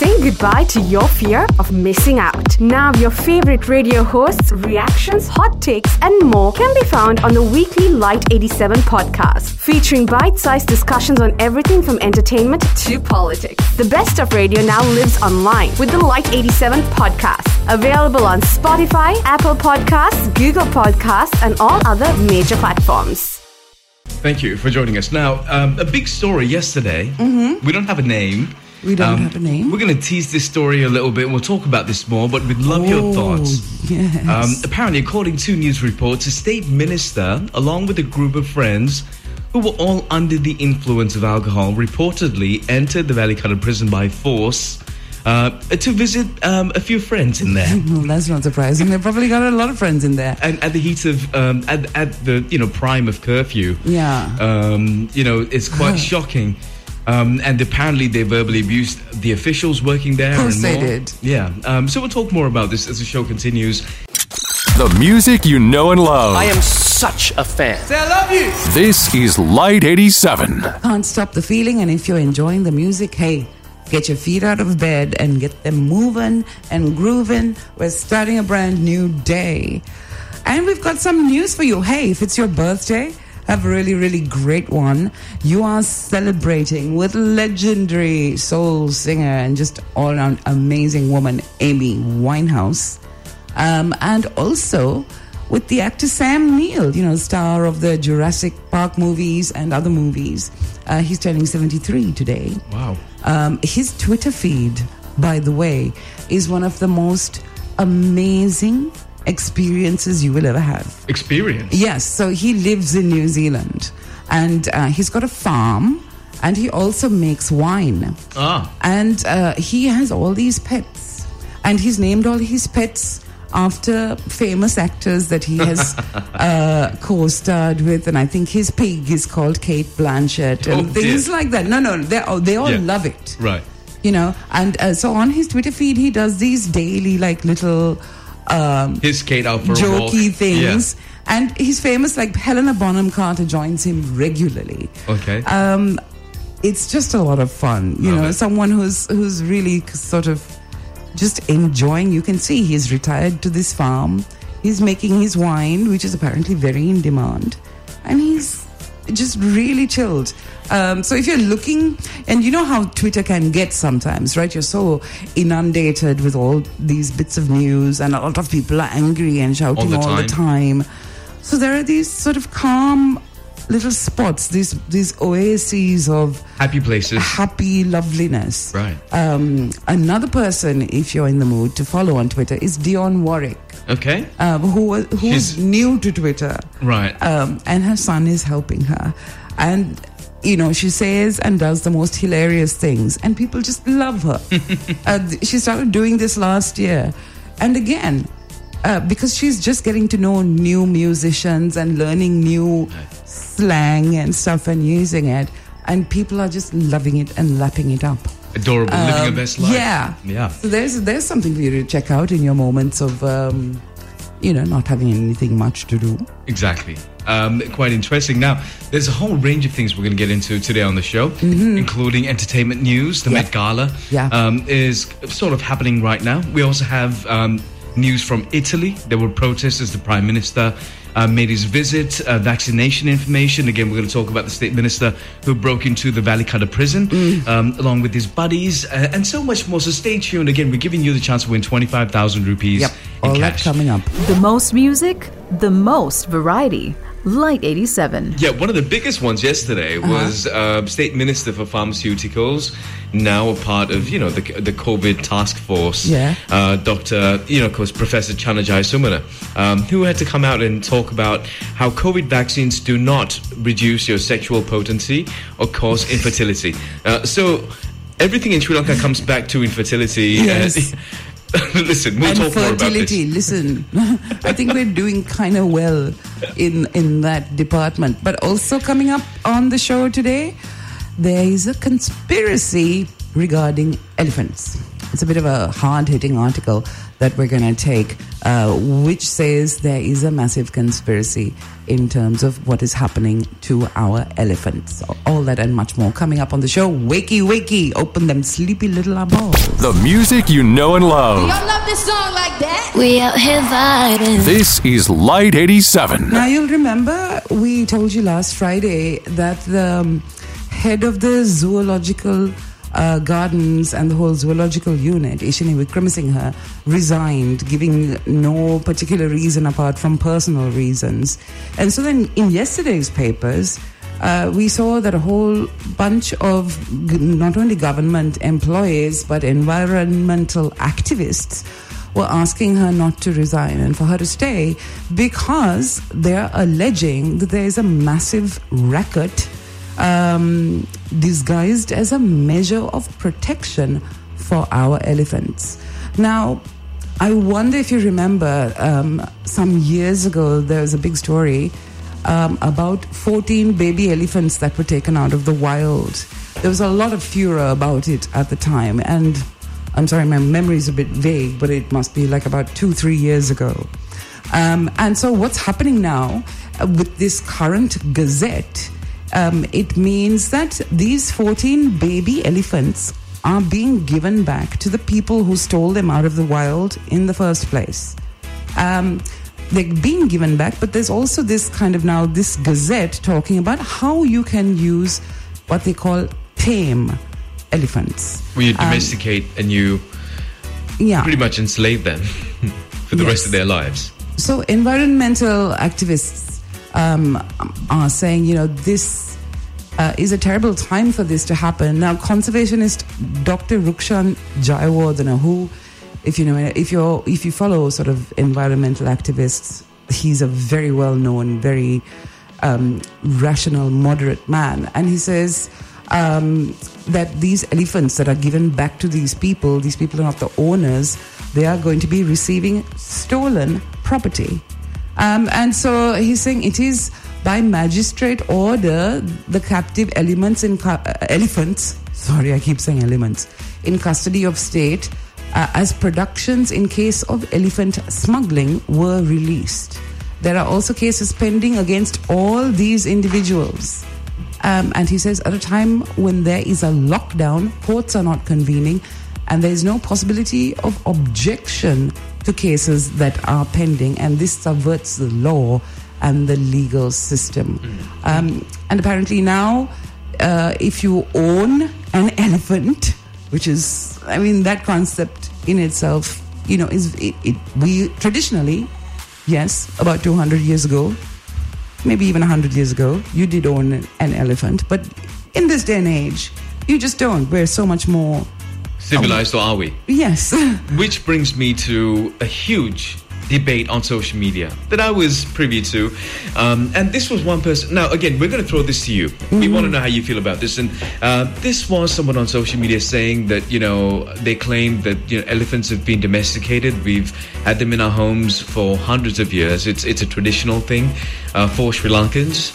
saying goodbye to your fear of missing out. Now, your favorite radio hosts, reactions, hot takes, and more can be found on the weekly Lite 87 podcast, featuring bite sized discussions on everything from entertainment to politics. The best of radio now lives online with the Lite 87 podcast, available on Spotify, Apple Podcasts, Google Podcasts, and all other major platforms. Thank you for joining us. Now, um, a big story yesterday. Mm-hmm. We don't have a name. Um, We don't have a name. We're going to tease this story a little bit. And we'll talk about this more, but we'd love your Oh, thoughts. yes. Um, apparently, according to news reports, a state minister, along with a group of friends who were all under the influence of alcohol, reportedly entered the Welikada prison by force uh, to visit um, a few friends in there. Well, that's not surprising. They've probably got a lot of friends in there. And at the heat of, um, at, at the you know prime of curfew, Yeah. um, you know, it's quite shocking. Um, and apparently they verbally abused the officials working there. Of course and they did. Yeah. Um, so we'll talk more about this as the show continues. The music you know and love. I am such a fan. Say I love you. This is Lite 87. Can't stop the feeling, and if you're enjoying the music, hey, get your feet out of bed and get them moving and grooving. We're starting a brand new day. And we've got some news for you. Hey, if it's your birthday, have a really, really great one. You are celebrating with legendary soul singer and just all around amazing woman, Amy Winehouse. Um, and also with the actor Sam Neill, you know, star of the Jurassic Park movies and other movies. Uh, he's turning 73 today. Wow. Um, his Twitter feed, by the way, is one of the most amazing experiences you will ever have. Experience. Yes, so he lives in New Zealand and uh, he's got a farm and he also makes wine. Ah. And uh, he has all these pets. And he's named all his pets after famous actors that he has uh, co starred with. And I think his pig is called Cate Blanchett and Oh, things dear. like that. No, no, they, oh, they all Yeah. love it Right. you know and uh, so on his twitter feed he does these daily like little um His Kate out for a walk. jokey things Yeah. and he's famous like helena bonham carter joins him regularly Okay. um it's just a lot of fun you Love know it. someone who's who's really sort of just enjoying you can see he's retired to this farm he's making his wine which is apparently very in demand and he's just really chilled um, so if you're looking and you know how twitter can get sometimes right you're so inundated with all these bits of news and a lot of people are angry and shouting the all the time so there are these sort of calm little spots these these oases of Happy places. happy loveliness. Right. Um, another person, if you're in the mood to follow on Twitter, is Dionne Warwick, Okay. um, who was who's She's- new to Twitter, Right. um, and her son is helping her, and you know she says and does the most hilarious things, and people just love her. uh, she started doing this last year, and again. Uh, because she's just getting to know new musicians and learning new slang and stuff and using it, and people are just loving it and lapping it up. Adorable. Living Um, your best life. Yeah, Yeah. So there's there's something for you to check out in your moments of, um, you know, not having anything much to do. Exactly. Um, quite interesting. Now, there's a whole range of things we're going to get into today on the show, including entertainment news. The Mm-hmm. Yeah. Met Gala Yeah. um, is sort of happening right now. We also have um, news from Italy. There were protests as the Prime Minister uh, made his visit, uh, vaccination information. Again, we're going to talk about the State Minister who broke into the Welikada prison Mm. um, along with his buddies uh, and so much more. So stay tuned. Again, we're giving you the chance to win 25,000 rupees Yep, in all that coming up. The most music, the most variety. Lite 87. Yeah, one of the biggest ones yesterday Uh-huh. was uh, State Minister for Pharmaceuticals, now a part of you know the the COVID task force. Yeah. Uh, Doctor, you know, of course, Professor Channa Jayasumana, um, who had to come out and talk about how COVID vaccines do not reduce your sexual potency or cause infertility. Uh, so. Everything in Sri Lanka comes back to infertility. Yes. listen, we'll and talk more about fertility. Listen, I think we're doing kind of well in in that department. But also coming up on the show today, there is a conspiracy regarding elephants. it's a bit of a hard hitting article that we're going to take, uh, which says there is a massive conspiracy in terms of what is happening to our elephants. All that and much more coming up on the show. Wakey, wakey, open them sleepy little eyeballs. The music you know and love. Y'all love this song like that? We out here vibing. This is Lite 87. Now, you'll remember we told you last Friday that the um, head of the zoological uh, gardens and the whole zoological unit, Ishini Wickramasinghe, resigned, giving no particular reason apart from personal reasons. And so then in yesterday's papers, uh, we saw that a whole bunch of g- not only government employees but environmental activists were asking her not to resign and for her to stay because they're alleging that there is a massive racket um, disguised as a measure of protection for our elephants. Now, I wonder if you remember um, some years ago, there was a big story um, about 14 baby elephants that were taken out of the wild. There was a lot of furor about it at the time, and I'm sorry, my memory is a bit vague, but it must be like about two, three years ago. Um, and so, what's happening now uh, with this current gazette? Um, it means that these 14 baby elephants are being given back to the people who stole them out of the wild in the first place. Um, they're being given back, but there's also this kind of now this gazette talking about how you can use what they call tame elephants. Where you Um, domesticate and you Yeah. pretty much enslave them for the rest of their lives. So, environmental activists um, are saying, you know, this uh, is a terrible time for this to happen. Now, conservationist Dr. Rukshan Jayawardena, who, if you know, if you're if you follow sort of environmental activists, he's a very well known, very um, rational, moderate man, and he says. Um, that these elephants that are given back to these people, these people are not the owners, they are going to be receiving stolen property. Um, and so he's saying it is by magistrate order the captive elements in cu- uh, elephants. Sorry, I keep saying elements in custody of state uh, as productions in case of elephant smuggling were released. There are also cases pending against all these individuals. Um, and he says, at a time when there is a lockdown, courts are not convening, and there is no possibility of objection to cases that are pending, and this subverts the law and the legal system. Um, and apparently now, uh, if you own an elephant, which is, I mean, that concept in itself, you know, is it, it we traditionally, yes, about 200 years ago, maybe even 100 years ago, you did own an elephant. But in this day and age, you just don't. We're so much more. Civilized or are we? Yes. Which brings me to a huge debate on social media that I was privy to. Um, and this was one person. Now, again, we're going to throw this to you. We want to know how you feel about this. And uh, this was someone on social media saying that, you know, they claim that you know, elephants have been domesticated. We've had them in our homes for hundreds of years. It's, it's a traditional thing uh, for Sri Lankans.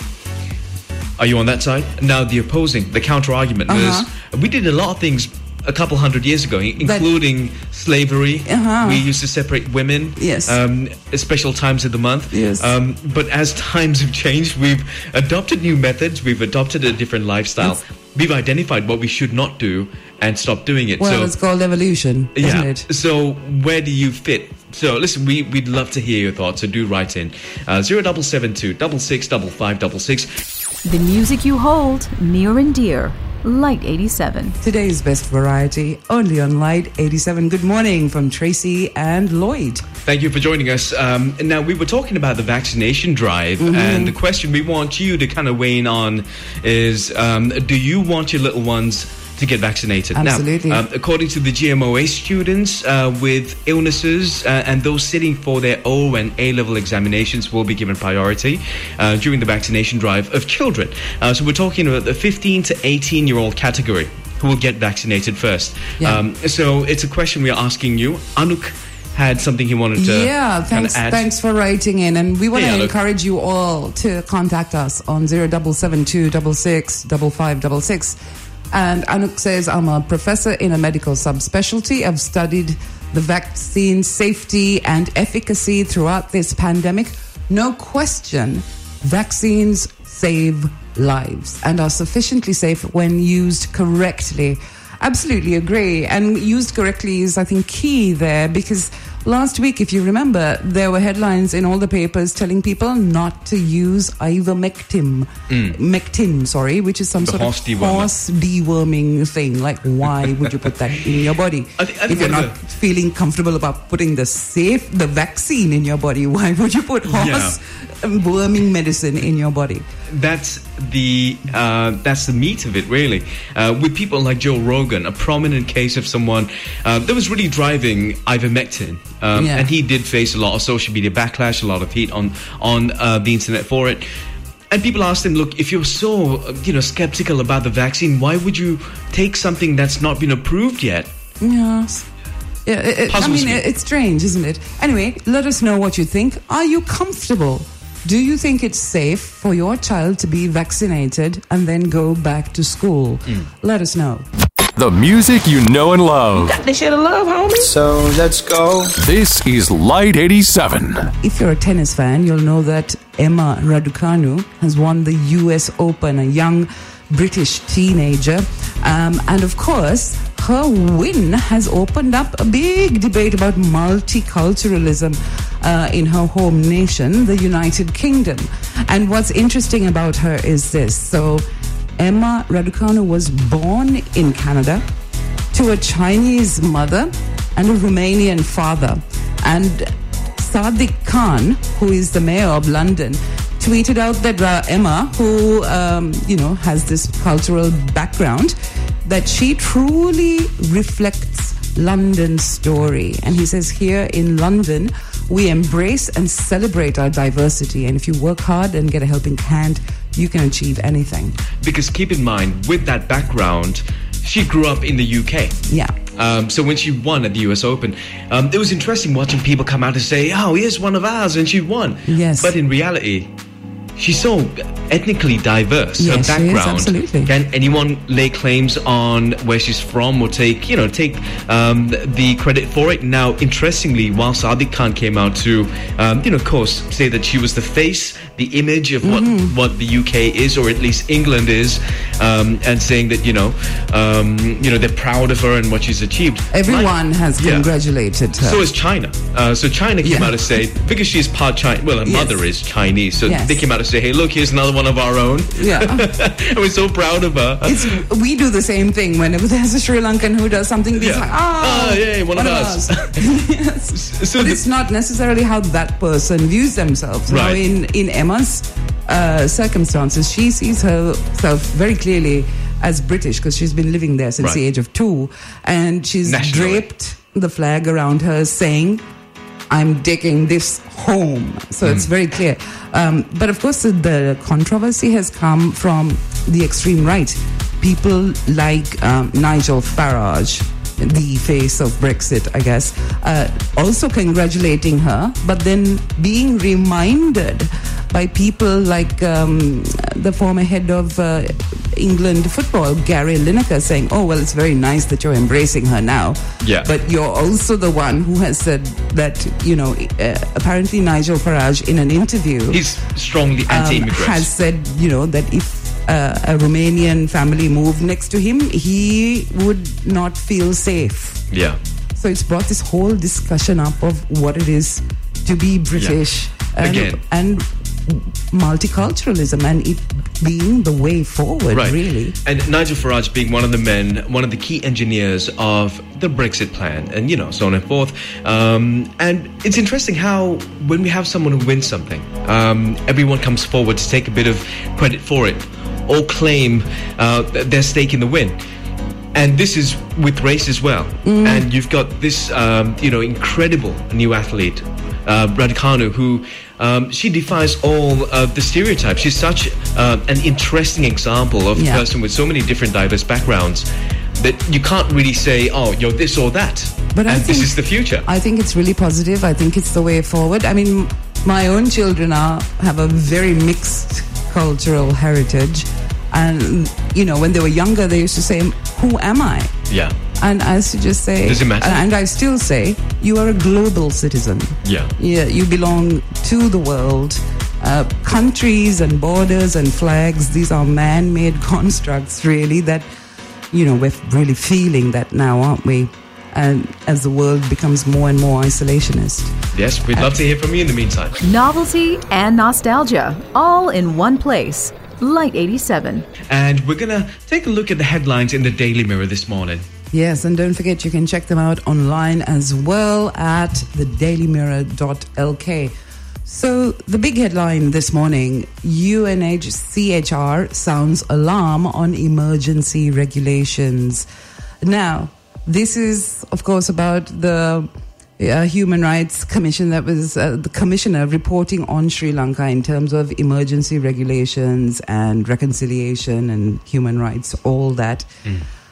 Are you on that side? Now, the opposing, the counter argument Uh-huh. is we did a lot of things a couple hundred years ago, including slavery. Uh-huh. We used to separate women. Yes. Um, special times of the month. Yes. Um, but as times have changed, we've adopted new methods. We've adopted a different lifestyle. That's, we've identified what we should not do and stop doing it. Well, so, it's called evolution, yeah. It? So where do you fit? So listen, we, we'd love to hear your thoughts. So do write in uh, 0772 the music you hold near and dear. Lite 87. Today's best variety, only on Lite 87. Good morning from Tracy and Lloyd. Thank you for joining us. Um, now, we were talking about the vaccination drive, Mm-hmm. and the question we want you to kind of weigh in on is um, do you want your little ones to get vaccinated? Absolutely. Now, um, according to the GMOA students uh, with illnesses uh, and those sitting for their O and A level examinations will be given priority uh, during the vaccination drive of children. Uh, so, we're talking about the 15 to 18 year old category who will get vaccinated first. Yeah. Um, so, it's a question we're asking you. Anuk had something he wanted to yeah, thanks, thanks for writing in. And we want Yeah, to encourage you all to contact us on 0772 66 5566. And Anuk says, I'm a professor in a medical subspecialty. I've studied the vaccine safety and efficacy throughout this pandemic. No question, vaccines save lives and are sufficiently safe when used correctly. Absolutely agree. And used correctly is, I think, key there because last week, if you remember, there were headlines in all the papers telling people not to use ivermectin, mectin, sorry, which is some Mm. The sort horse of dewormer. horse deworming thing. Like, why would you put that in your body? I think- I think if you're not of feeling comfortable about putting the safe, the vaccine in your body, why would you put horse um, worming medicine in your body? That's the uh, that's the meat of it, really. Uh, with people like Joe Rogan, a prominent case of someone uh, that was really driving ivermectin, um, Yeah. and he did face a lot of social media backlash, a lot of heat on on uh, the internet for it. And people asked him, "Look, if you're so you know skeptical about the vaccine, why would you take something that's not been approved yet?" Yes. Yeah, it, it- I mean, me. it- it's strange, isn't it? Anyway, let us know what you think. Are you comfortable? Do you think it's safe for your child to be vaccinated and then go back to school? Mm. Let us know. The music you know and love. Got this shit I love, homie. So let's go. This is Lite 87. If you're a tennis fan, you'll know that Emma Raducanu has won the US Open, a young British teenager. Um, and of course, her win has opened up a big debate about multiculturalism uh, in her home nation, the United Kingdom. And what's interesting about her is this. So, Emma Raducanu was born in Canada to a Chinese mother and a Romanian father. And Sadiq Khan, who is the mayor of London, tweeted out that uh, Emma, who um, you know has this cultural background, that she truly reflects London's story. And he says, here in London, we embrace and celebrate our diversity. And if you work hard and get a helping hand, you can achieve anything. Because keep in mind, with that background, she grew up in the UK. Yeah. Um, so when she won at the US Open, um, it was interesting watching people come out and say, "Oh, here's one of ours," and she won. Yes. But in reality, she's so ethnically diverse. Yes, her she is, background. absolutely. Can anyone lay claims on where she's from or take, you know, take um, the credit for it? Now, interestingly, while Sadiq Khan came out to, um, you know, of course, say that she was the face, the image of what Mm-hmm. what the UK is, or at least England is, um, and saying that you know, um, you know, they're proud of her and what she's achieved. Everyone Like- has Yeah. congratulated her. So is China. Uh, so China came Yeah. out to say because she's part Chinese. Well, her Yes. mother is Chinese, so Yes. they came out to say, "Hey, look, here's another one of our own." yeah. and we're so proud of her. It's, we do the same thing whenever there's a Sri Lankan who does something. Yeah. like, oh, Ah, yay, one of us." yes. so But it's not necessarily how that person views themselves. Now, Right. in in Emma's uh, circumstances, she sees herself very clearly as British because she's been living there since Right. the age of two, and she's Nationally. draped the flag around her, saying. I'm taking this home. So Hmm. it's very clear. Um, but of course, the controversy has come from the extreme right. People like um, Nigel Farage, the face of Brexit, I guess, uh, also congratulating her, but then being reminded by people like um, the former head of uh, England football, Gary Lineker, saying, Oh, well, it's very nice that you're embracing her now. Yeah. But you're also the one who has said that, you know, uh, apparently Nigel Farage in an interview he's strongly um, anti-immigrant. has said, you know, that if uh, a Romanian family moved next to him, he would not feel safe. yeah. So it's brought this whole discussion up of what it is to be British and, Again. and multiculturalism and it being the way forward, Right. really. And Nigel Farage being one of the men, one of the key engineers of the Brexit plan, and you know, so on and forth. Um, and it's interesting how when we have someone who wins something, um, everyone comes forward to take a bit of credit for it or claim uh, their stake in the win. And this is with race as well. And you've got this, um, you know, incredible new athlete, uh, Raducanu, who um, she defies all of the stereotypes. She's such uh, an interesting example of Yeah. a person with so many different diverse backgrounds that you can't really say, oh, you're this or that. But I and this is the future. I think it's really positive. I think it's the way forward. I mean, my own children are have a very mixed cultural heritage. And, you know, when they were younger, they used to say, Who am I? Yeah. And I used to just say, Does it matter? And I still say, You are a global citizen. Yeah. Yeah, you belong to the world. Uh, countries and borders and flags, these are man made constructs, really, that, you know, we're really feeling that now, aren't we? And as the world becomes more and more isolationist. Yes, we'd love to hear from you in the meantime. Novelty and nostalgia, all in one place. Lite 87. And we're going to take a look at the headlines in the Daily Mirror this morning. Yes, and don't forget you can check them out online as well at thedailymirror.lk. So, the big headline this morning UNHCHR sounds alarm on emergency regulations. Now, this is, of course, about the uh, Human Rights Commission that was uh, the commissioner reporting on Sri Lanka in terms of emergency regulations and reconciliation and human rights, all that.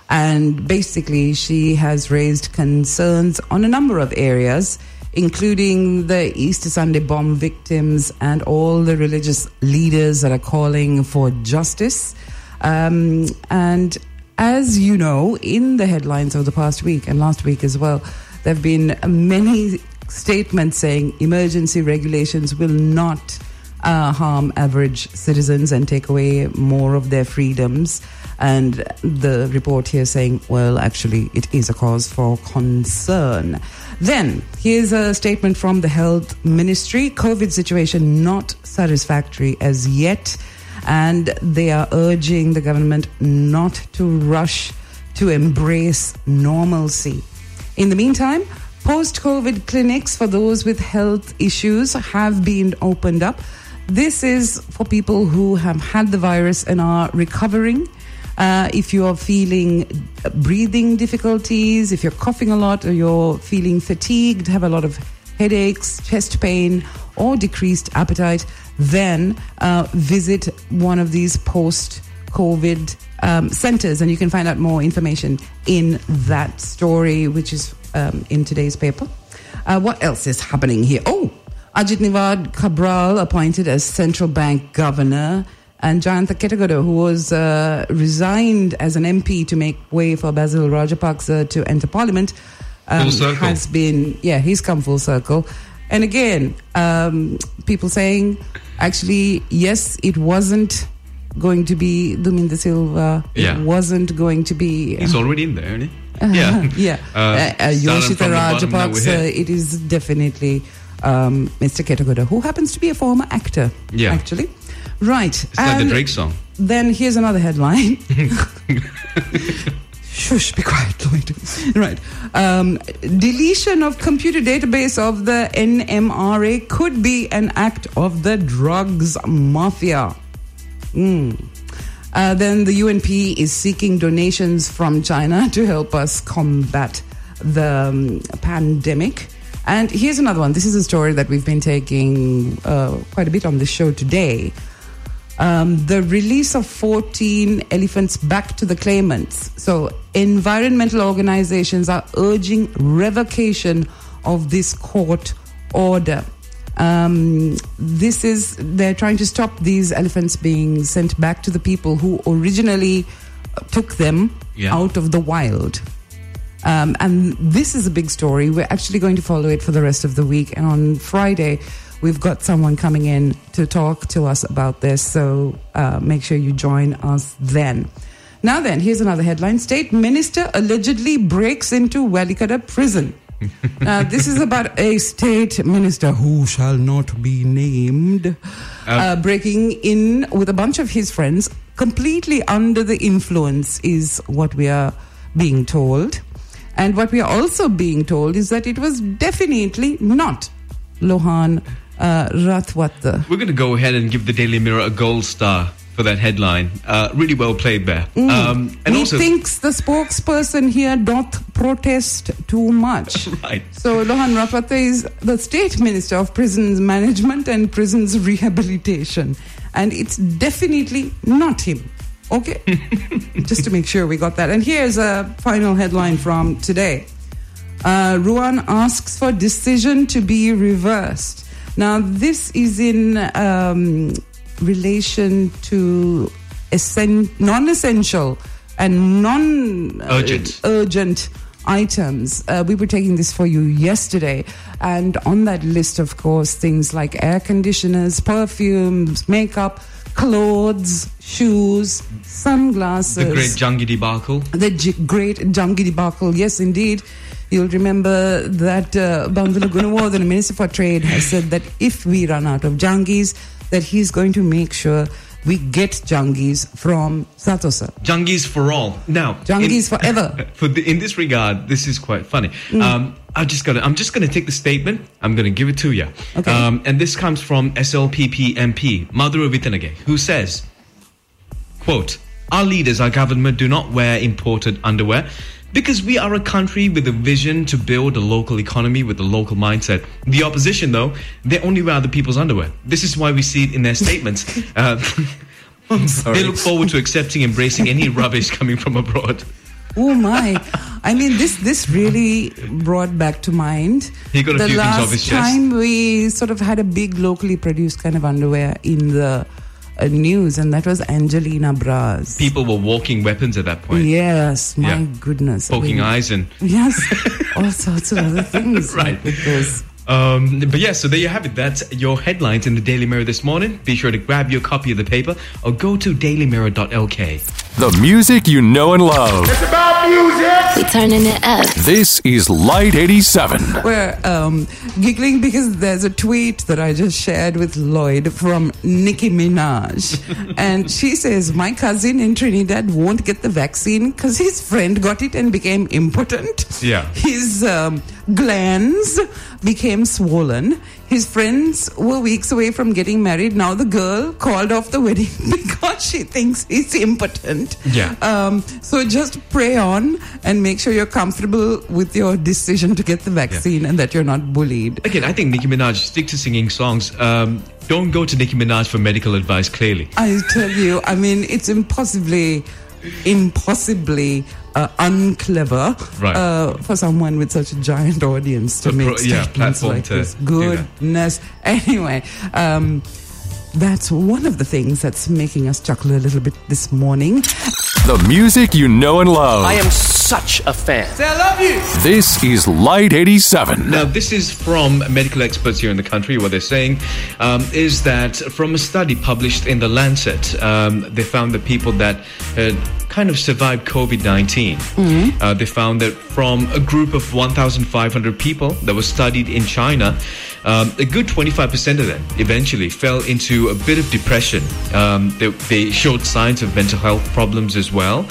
And basically, she has raised concerns on a number of areas, including the Easter Sunday bomb victims and all the religious leaders that are calling for justice. Um, and as you know, in the headlines of the past week and last week as well, there have been many statements saying emergency regulations will not uh, harm average citizens and take away more of their freedoms. And the report here saying, well, actually, it is a cause for concern. Then, here's a statement from the health ministry COVID situation not satisfactory as yet and they are urging the government not to rush to embrace normalcy. In the meantime, post COVID clinics for those with health issues have been opened up. This is for people who have had the virus and are recovering. Uh, if you are feeling breathing difficulties, if you're coughing a lot, or you're feeling fatigued, have a lot of headaches, chest pain, or decreased appetite, then uh, visit one of these post COVID um, centers. And you can find out more information in that story, which is um, in today's paper. Uh, what else is happening here? Oh, Ajith Nivard Cabraal appointed as central bank governor. And Jayantha Ketagoda, who was uh, resigned as an MP to make way for Basil Rajapaksa to enter parliament, um, has been, yeah, he's come full circle. And again, um, people saying, actually, yes, it wasn't going to be Duminda Silva. Yeah. It wasn't going to be. He's already in there, isn't he? Yeah, yeah. Uh, Uh, uh, Yoshita from the bottom, now we're Rajapaksa, here. it is definitely um, Mr. Ketagoda, who happens to be a former actor, Yeah. actually. Right. It's like the Drake song. Then here's another headline. Shush, be quiet, Lloyd. right. Um, deletion of computer database of the NMRA could be an act of the drugs mafia. Mm. Uh, then the UNP is seeking donations from China to help us combat the um, pandemic. And here's another one. This is a story that we've been taking uh, quite a bit on the show today. Um, the release of 14 elephants back to the claimants. So, environmental organizations are urging revocation of this court order. Um, this is, they're trying to stop these elephants being sent back to the people who originally uh, took them Yeah. out of the wild. Um, and this is a big story. We're actually going to follow it for the rest of the week. And on Friday, we've got someone coming in to talk to us about this. So uh, make sure you join us then. Now, then, here's another headline State Minister allegedly breaks into Welikada prison. now, this is about a state minister who shall not be named uh, breaking in with a bunch of his friends, completely under the influence, is what we are being told. And what we are also being told is that it was definitely not Lohan uh. We're going to go ahead and give the Daily Mirror a gold star for that headline. Uh, really well played there. Um, and he also, thinks the spokesperson here doth protest too much. right. So Lohan Ratwatte is the state minister of prisons management and prisons rehabilitation, and it's definitely not him. Okay, just to make sure we got that. And here's a final headline from today. Uh, Ruan asks for decision to be reversed. Now, this is in um, relation to essen- non-essential and non uh, Urgent. urgent items. Uh, we were taking this for you yesterday, and on that list, of course, things like air conditioners, perfumes, makeup, clothes, shoes, sunglasses. The great Jangi debacle. The j- great Jangi debacle. Yes, indeed. You'll remember that uh, Gunawardhan, the Minister for Trade, has said that if we run out of Jangis, that he's going to make sure we get Jangis from Sathosa. Jangis for all. Now, Jangis forever. For the, in this regard, this is quite funny. Mm. Um, I just got. I'm just going to take the statement. I'm going to give it to you. Okay. Um, and this comes from SLPP MP Madhura Withanage, who says, "Quote: Our leaders, our government, do not wear imported underwear." Because we are a country with a vision to build a local economy with a local mindset. The opposition, though, they only wear other people's underwear. This is why we see it in their statements. Uh, they look forward to accepting, embracing any rubbish coming from abroad. Oh my! I mean, this this really brought back to mind He got a the few things last off his chest. time we sort of had a big locally produced kind of underwear in the Uh, news, and that was Angelina Bras. People were walking weapons at that point. Yes, my Yeah. goodness. I mean, eyes and Yes, all sorts of other things. Right. like with those. Um but yeah so there you have it that's your headlines in the daily mirror this morning be sure to grab your copy of the paper or go to dailymirror.lk The music you know and love. It's about music. We're turning it up. This is Lite 87. We're um, giggling because there's a tweet that I just shared with Lloyd from Nicki Minaj. and she says, My cousin in Trinidad won't get the vaccine because his friend got it and became impotent. Yeah. His um, glands became swollen. His friends were weeks away from getting married. Now the girl called off the wedding because she thinks he's impotent. Yeah. Um, so just pray on and make sure you're comfortable with your decision to get the vaccine and that you're not bullied. again i think nicki minaj stick to singing songs um don't go to nicki minaj for medical advice clearly I tell you, I mean, it's impossibly, impossibly uh, unclever Right. uh, for someone with such a giant audience to A make pro- yeah, statements platform like this. Goodness. Anyway, um, that's one of the things that's making us chuckle a little bit this morning. The music you know and love. I am such a fan. Say I love you. This is Lite 87. Now, this is from medical experts here in the country. What they're saying um, is that from a study published in The Lancet, um, they found that people that had kind of survived COVID 19, uh, they found that from a group of 1,500 people that was studied in China, um, a good 25% of them eventually fell into a bit of depression. Um, they, they showed signs of mental health problems as well.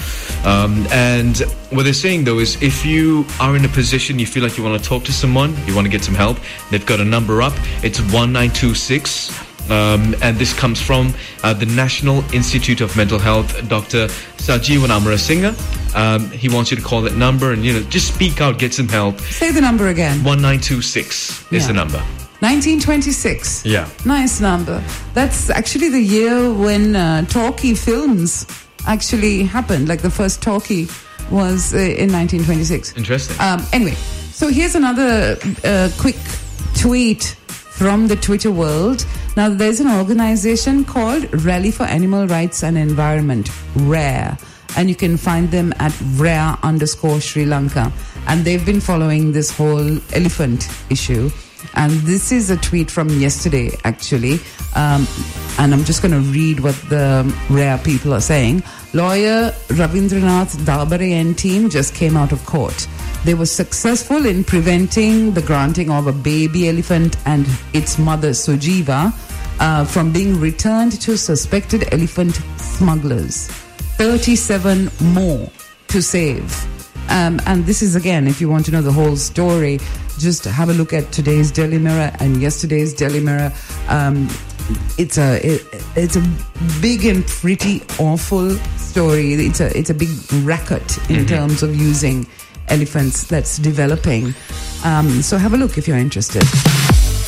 Um, and what they're saying though is if you are in a position you feel like you want to talk to someone, you want to get some help, they've got a number up. It's 1926. Um, and this comes from uh, the National Institute of Mental Health, Dr. Sajivan Amarasinghe. Um, he wants you to call that number and you know just speak out, get some help. Say the number again. 1926 is the number. 1926. Yeah. Nice number. That's actually the year when uh, talkie films actually happened. Like the first talkie was uh, in 1926. Interesting. Um, anyway, so here's another uh, quick tweet from the Twitter world. Now, there's an organization called Rally for Animal Rights and Environment, RARE, and you can find them at rare underscore Sri Lanka. And they've been following this whole elephant issue. And this is a tweet from yesterday, actually. Um, and I'm just going to read what the rare people are saying. Lawyer Ravindranath Dabare and team just came out of court. They were successful in preventing the granting of a baby elephant and its mother Sujiva uh, from being returned to suspected elephant smugglers. 37 more to save. Um, and this is again, if you want to know the whole story, just have a look at today's Daily Mirror and yesterday's Daily Mirror. Um, it's a it, it's a big and pretty awful story. It's a it's a big racket in terms of using elephants that's developing. Um, so have a look if you're interested.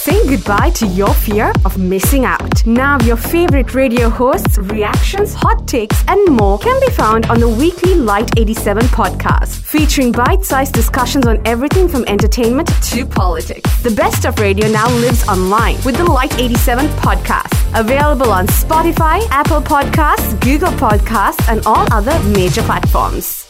Say goodbye to your fear of missing out. Now, your favorite radio hosts, reactions, hot takes, and more can be found on the weekly Lite 87 podcast, featuring bite sized discussions on everything from entertainment to politics. The best of radio now lives online with the Lite 87 podcast, available on Spotify, Apple Podcasts, Google Podcasts, and all other major platforms.